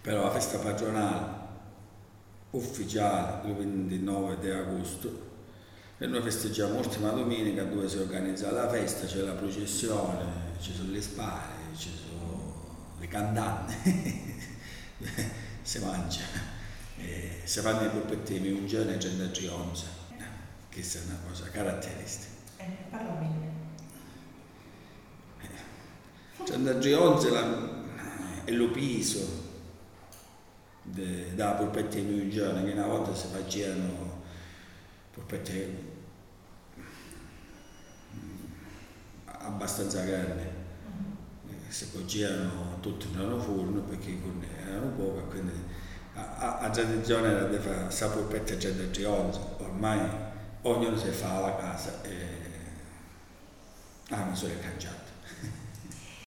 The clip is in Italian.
però la festa patronale ufficiale il 29 di agosto e noi festeggiamo l'ultima domenica dove si organizza la festa, c'è la processione, ci sono le spade, ci sono le candanne, si mangia, e si fanno i polpettini un giorno e 100 onze, questa è una cosa caratteristica. Eh, parla bene. 100 onze è lo piso da polpette in un giorno, che una volta si facevano polpette abbastanza grandi, eh, si cuocevano tutti nello forno perché erano poche, quindi a, a tradizione era di fare questa polpetta 100 onze, ormai ognuno si fa la casa e la misura è cambiata.